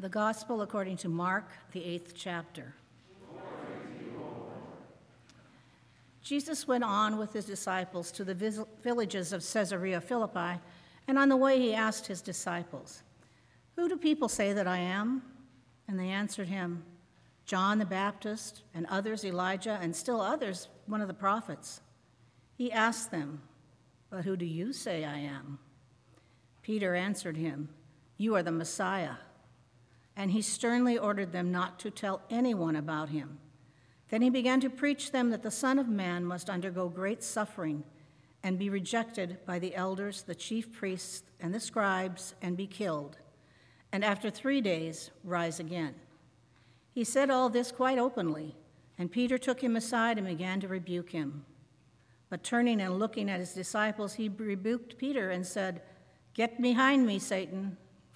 The Gospel according to Mark, the eighth chapter. Jesus went on with his disciples to the villages of Caesarea Philippi, and on the way he asked his disciples, Who do people say that I am? And they answered him, John the Baptist, and others Elijah, and still others one of the prophets. He asked them, But who do you say I am? Peter answered him, You are the Messiah. And he sternly ordered them not to tell anyone about him. Then he began to preach them that the Son of Man must undergo great suffering and be rejected by the elders, the chief priests, and the scribes, and be killed, and after three days rise again. He said all this quite openly, and Peter took him aside and began to rebuke him. But turning and looking at his disciples, he rebuked Peter and said, Get behind me, Satan,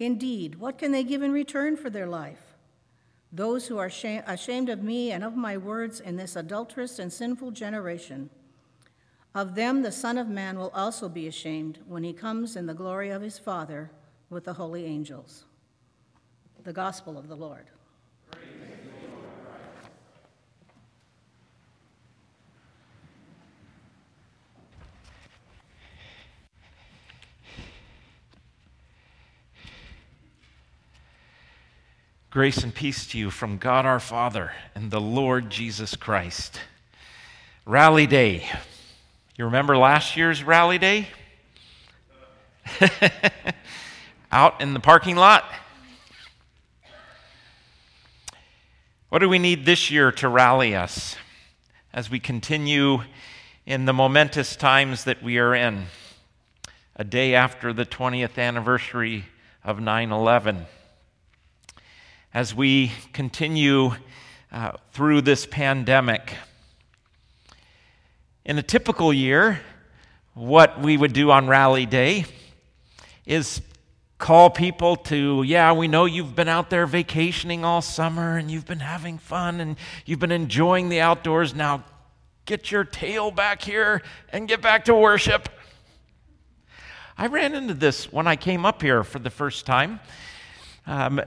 Indeed, what can they give in return for their life? Those who are ashamed of me and of my words in this adulterous and sinful generation, of them the Son of Man will also be ashamed when he comes in the glory of his Father with the holy angels. The Gospel of the Lord. Grace and peace to you from God our Father and the Lord Jesus Christ. Rally Day. You remember last year's Rally Day? Out in the parking lot? What do we need this year to rally us as we continue in the momentous times that we are in? A day after the 20th anniversary of 9 11 as we continue uh, through this pandemic. In a typical year, what we would do on Rally Day is call people to, yeah, we know you've been out there vacationing all summer and you've been having fun and you've been enjoying the outdoors. Now get your tail back here and get back to worship. I ran into this when I came up here for the first time. Um,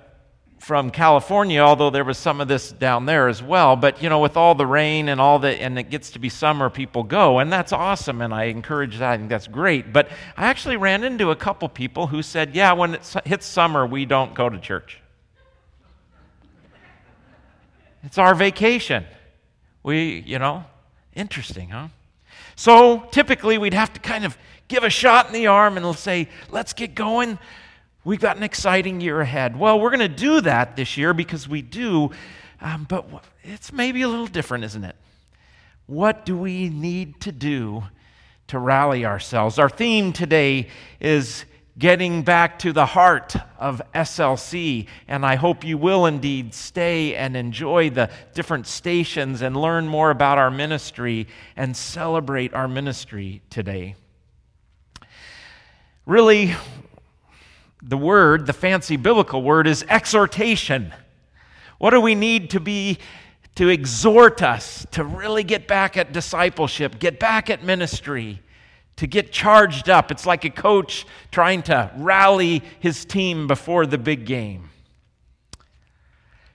from California, although there was some of this down there as well. But, you know, with all the rain and all the, and it gets to be summer, people go, and that's awesome, and I encourage that. I think that's great. But I actually ran into a couple people who said, yeah, when it hits summer, we don't go to church. It's our vacation. We, you know, interesting, huh? So typically we'd have to kind of give a shot in the arm and say, let's get going. We've got an exciting year ahead. Well, we're going to do that this year because we do, um, but it's maybe a little different, isn't it? What do we need to do to rally ourselves? Our theme today is getting back to the heart of SLC, and I hope you will indeed stay and enjoy the different stations and learn more about our ministry and celebrate our ministry today. Really, the word, the fancy biblical word, is exhortation. What do we need to be to exhort us to really get back at discipleship, get back at ministry, to get charged up? It's like a coach trying to rally his team before the big game.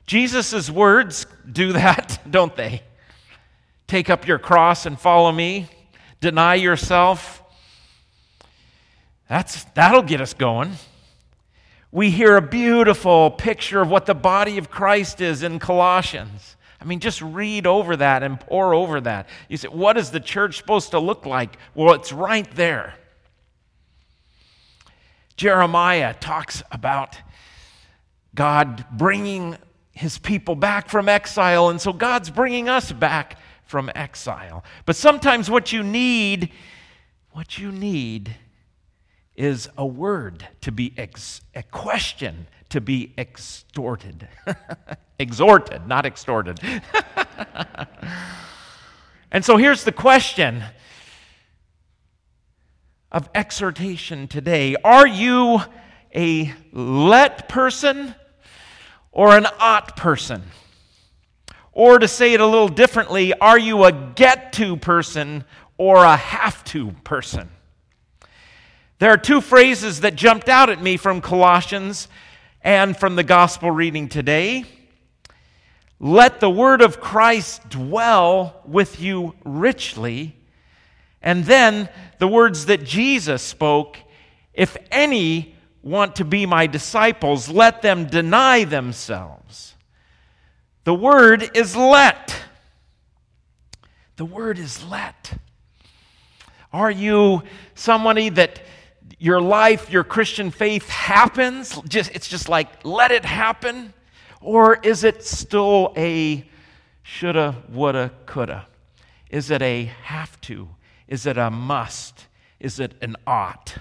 Jesus' words do that, don't they? Take up your cross and follow me. Deny yourself. That's, that'll get us going we hear a beautiful picture of what the body of Christ is in Colossians. I mean, just read over that and pore over that. You say, what is the church supposed to look like? Well, it's right there. Jeremiah talks about God bringing his people back from exile, and so God's bringing us back from exile. But sometimes what you need, what you need is a word to be ex- a question to be extorted. Exhorted, not extorted. and so here's the question of exhortation today Are you a let person or an ought person? Or to say it a little differently, are you a get to person or a have to person? There are two phrases that jumped out at me from Colossians and from the gospel reading today. Let the word of Christ dwell with you richly. And then the words that Jesus spoke if any want to be my disciples, let them deny themselves. The word is let. The word is let. Are you somebody that your life, your Christian faith happens? Just, it's just like, let it happen? Or is it still a shoulda, woulda, coulda? Is it a have to? Is it a must? Is it an ought?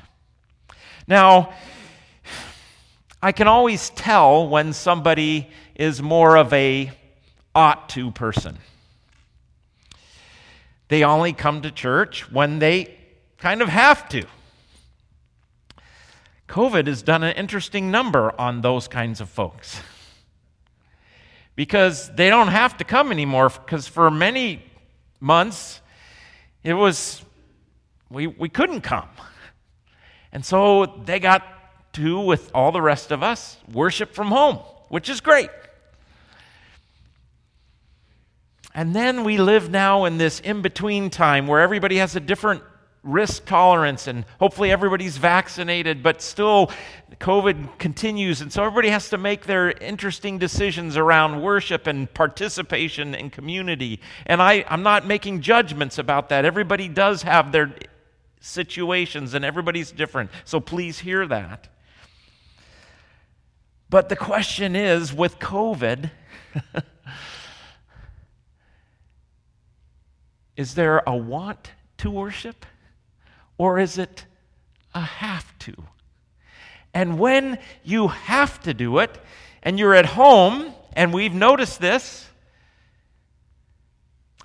Now, I can always tell when somebody is more of a ought to person. They only come to church when they kind of have to. COVID has done an interesting number on those kinds of folks. Because they don't have to come anymore, because for many months, it was, we, we couldn't come. And so they got to, with all the rest of us, worship from home, which is great. And then we live now in this in between time where everybody has a different risk tolerance and hopefully everybody's vaccinated, but still COVID continues. And so everybody has to make their interesting decisions around worship and participation and community. And I, I'm not making judgments about that. Everybody does have their situations and everybody's different. So please hear that. But the question is with COVID, is there a want to worship or is it a have to? And when you have to do it and you're at home, and we've noticed this,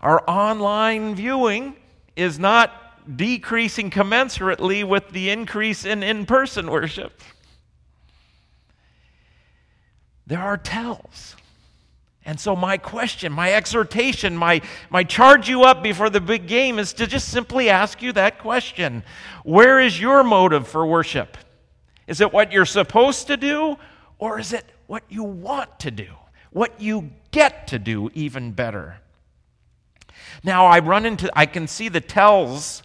our online viewing is not decreasing commensurately with the increase in in person worship. There are tells. And so, my question, my exhortation, my, my charge you up before the big game is to just simply ask you that question Where is your motive for worship? Is it what you're supposed to do, or is it what you want to do? What you get to do, even better? Now, I run into, I can see the tells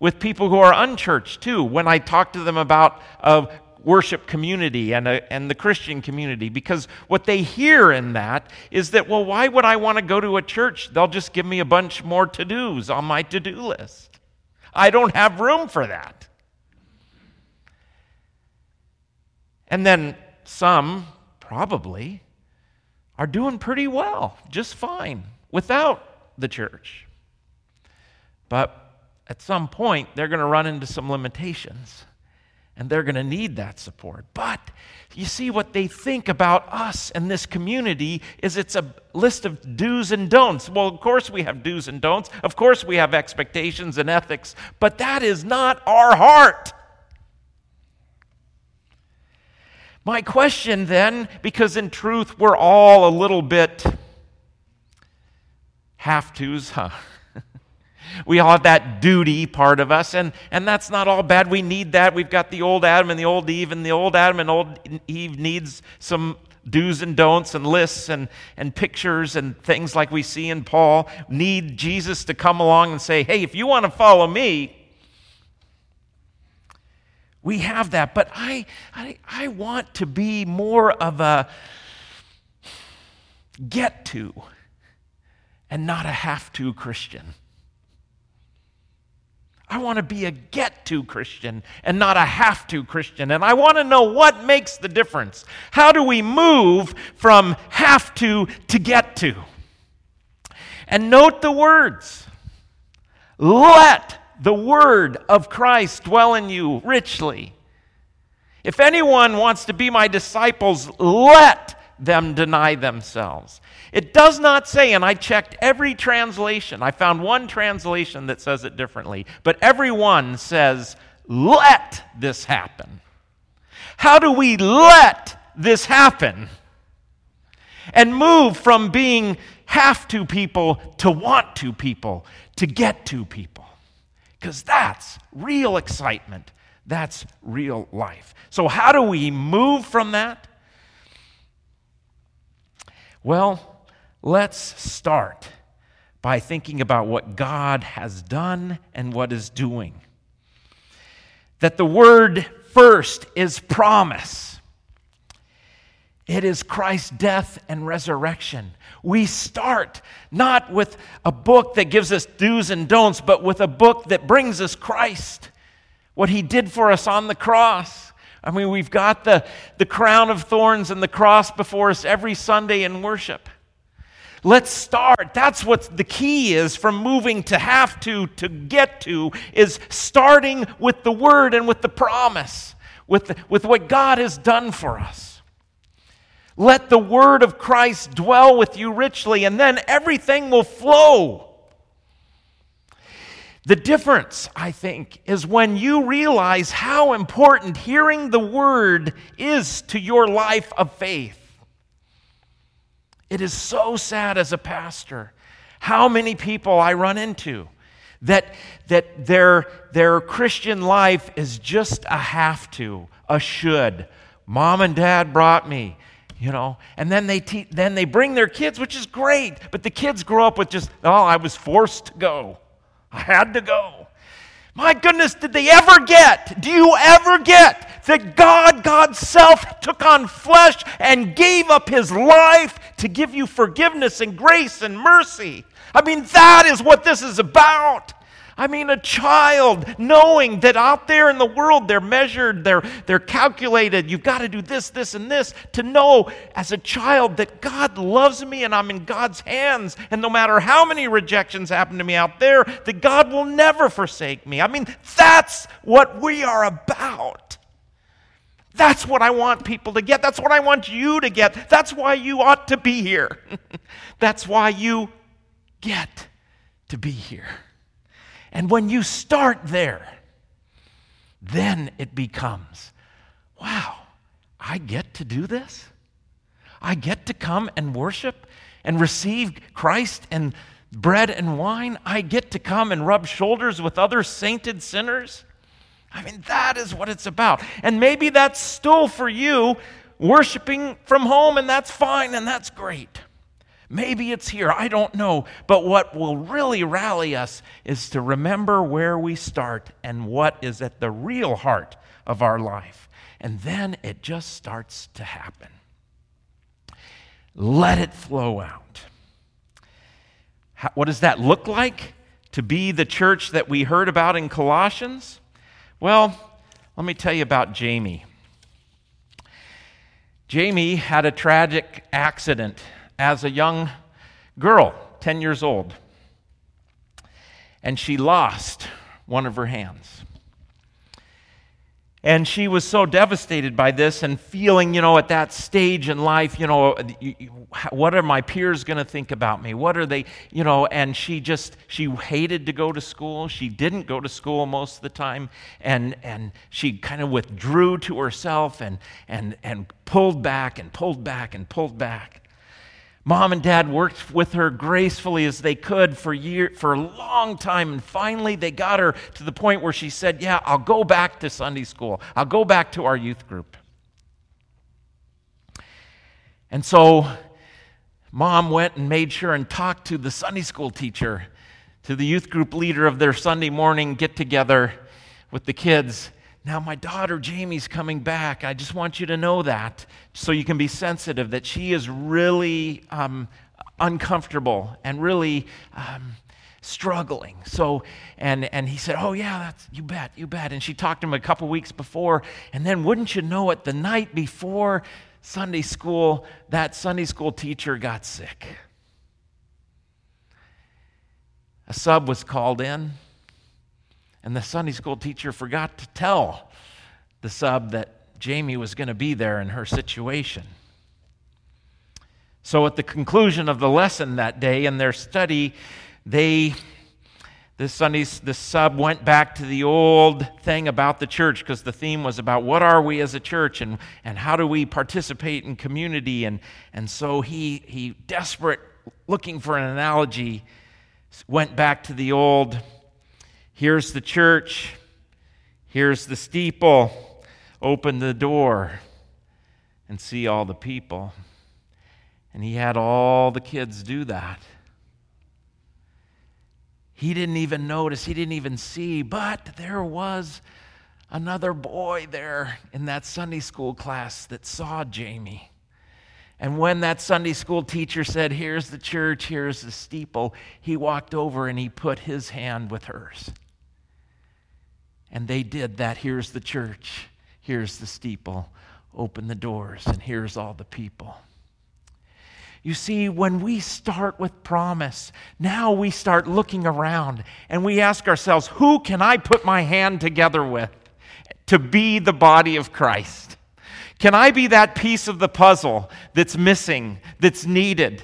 with people who are unchurched too when I talk to them about worship community and, a, and the Christian community because what they hear in that is that, well, why would I want to go to a church? They'll just give me a bunch more to dos on my to do list. I don't have room for that. And then some, probably, are doing pretty well, just fine, without the church. But at some point, they're going to run into some limitations and they're going to need that support. But you see, what they think about us and this community is it's a list of do's and don'ts. Well, of course, we have do's and don'ts. Of course, we have expectations and ethics, but that is not our heart. My question then, because in truth, we're all a little bit have to's, huh? We all have that duty part of us, and, and that's not all bad. We need that. We've got the old Adam and the old Eve, and the old Adam and old Eve needs some do's and don'ts and lists and, and pictures and things like we see in Paul. Need Jesus to come along and say, hey, if you want to follow me, we have that. But I, I, I want to be more of a get to and not a have to Christian. I want to be a get to Christian and not a have to Christian. And I want to know what makes the difference. How do we move from have to to get to? And note the words let the word of Christ dwell in you richly. If anyone wants to be my disciples, let them deny themselves. It does not say, and I checked every translation. I found one translation that says it differently, but every one says, let this happen. How do we let this happen? And move from being have to people to want to people, to get to people. Because that's real excitement. That's real life. So, how do we move from that? Well, let's start by thinking about what God has done and what is doing. That the word first is promise. It is Christ's death and resurrection. We start not with a book that gives us do's and don'ts, but with a book that brings us Christ, what he did for us on the cross. I mean, we've got the, the crown of thorns and the cross before us every Sunday in worship. Let's start. That's what the key is from moving to have to to get to, is starting with the word and with the promise, with, the, with what God has done for us. Let the word of Christ dwell with you richly, and then everything will flow. The difference, I think, is when you realize how important hearing the word is to your life of faith. It is so sad as a pastor how many people I run into that, that their, their Christian life is just a have to, a should. Mom and dad brought me, you know, and then they, te- then they bring their kids, which is great, but the kids grow up with just, oh, I was forced to go. I had to go. My goodness, did they ever get? Do you ever get that God, God's self, took on flesh and gave up his life to give you forgiveness and grace and mercy? I mean, that is what this is about. I mean, a child knowing that out there in the world they're measured, they're, they're calculated, you've got to do this, this, and this. To know as a child that God loves me and I'm in God's hands, and no matter how many rejections happen to me out there, that God will never forsake me. I mean, that's what we are about. That's what I want people to get. That's what I want you to get. That's why you ought to be here. That's why you get to be here. And when you start there, then it becomes wow, I get to do this? I get to come and worship and receive Christ and bread and wine? I get to come and rub shoulders with other sainted sinners? I mean, that is what it's about. And maybe that's still for you worshiping from home, and that's fine and that's great. Maybe it's here, I don't know. But what will really rally us is to remember where we start and what is at the real heart of our life. And then it just starts to happen. Let it flow out. How, what does that look like to be the church that we heard about in Colossians? Well, let me tell you about Jamie. Jamie had a tragic accident as a young girl, 10 years old. And she lost one of her hands. And she was so devastated by this and feeling, you know, at that stage in life, you know, what are my peers going to think about me? What are they, you know, and she just, she hated to go to school. She didn't go to school most of the time. And, and she kind of withdrew to herself and, and, and pulled back and pulled back and pulled back. Mom and dad worked with her gracefully as they could for year, for a long time, and finally they got her to the point where she said, "Yeah, I'll go back to Sunday school. I'll go back to our youth group." And so, mom went and made sure and talked to the Sunday school teacher, to the youth group leader of their Sunday morning get together with the kids, now, my daughter Jamie's coming back. I just want you to know that so you can be sensitive that she is really um, uncomfortable and really um, struggling. So, and, and he said, Oh, yeah, that's, you bet, you bet. And she talked to him a couple weeks before. And then, wouldn't you know it, the night before Sunday school, that Sunday school teacher got sick. A sub was called in and the Sunday school teacher forgot to tell the sub that Jamie was going to be there in her situation. So, at the conclusion of the lesson that day in their study, they this Sunday, the sub went back to the old thing about the church because the theme was about what are we as a church and, and how do we participate in community and, and so he he desperate looking for an analogy went back to the old here's the church. Here's the steeple. Open the door and see all the people. And he had all the kids do that. He didn't even notice, he didn't even see, but there was another boy there in that Sunday school class that saw Jamie. And when that Sunday school teacher said, Here's the church, here's the steeple, he walked over and he put his hand with hers. And they did that. Here's the church, here's the steeple, open the doors, and here's all the people. You see, when we start with promise, now we start looking around and we ask ourselves, who can I put my hand together with to be the body of Christ? Can I be that piece of the puzzle that's missing, that's needed?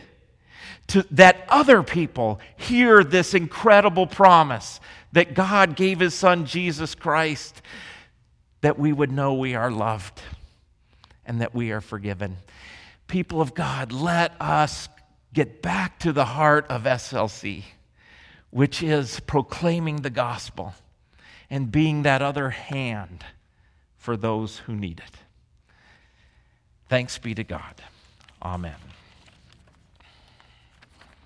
To, that other people hear this incredible promise that God gave his son Jesus Christ, that we would know we are loved and that we are forgiven people of God, let us get back to the heart of SLC, which is proclaiming the gospel and being that other hand for those who need it. Thanks be to God. Amen.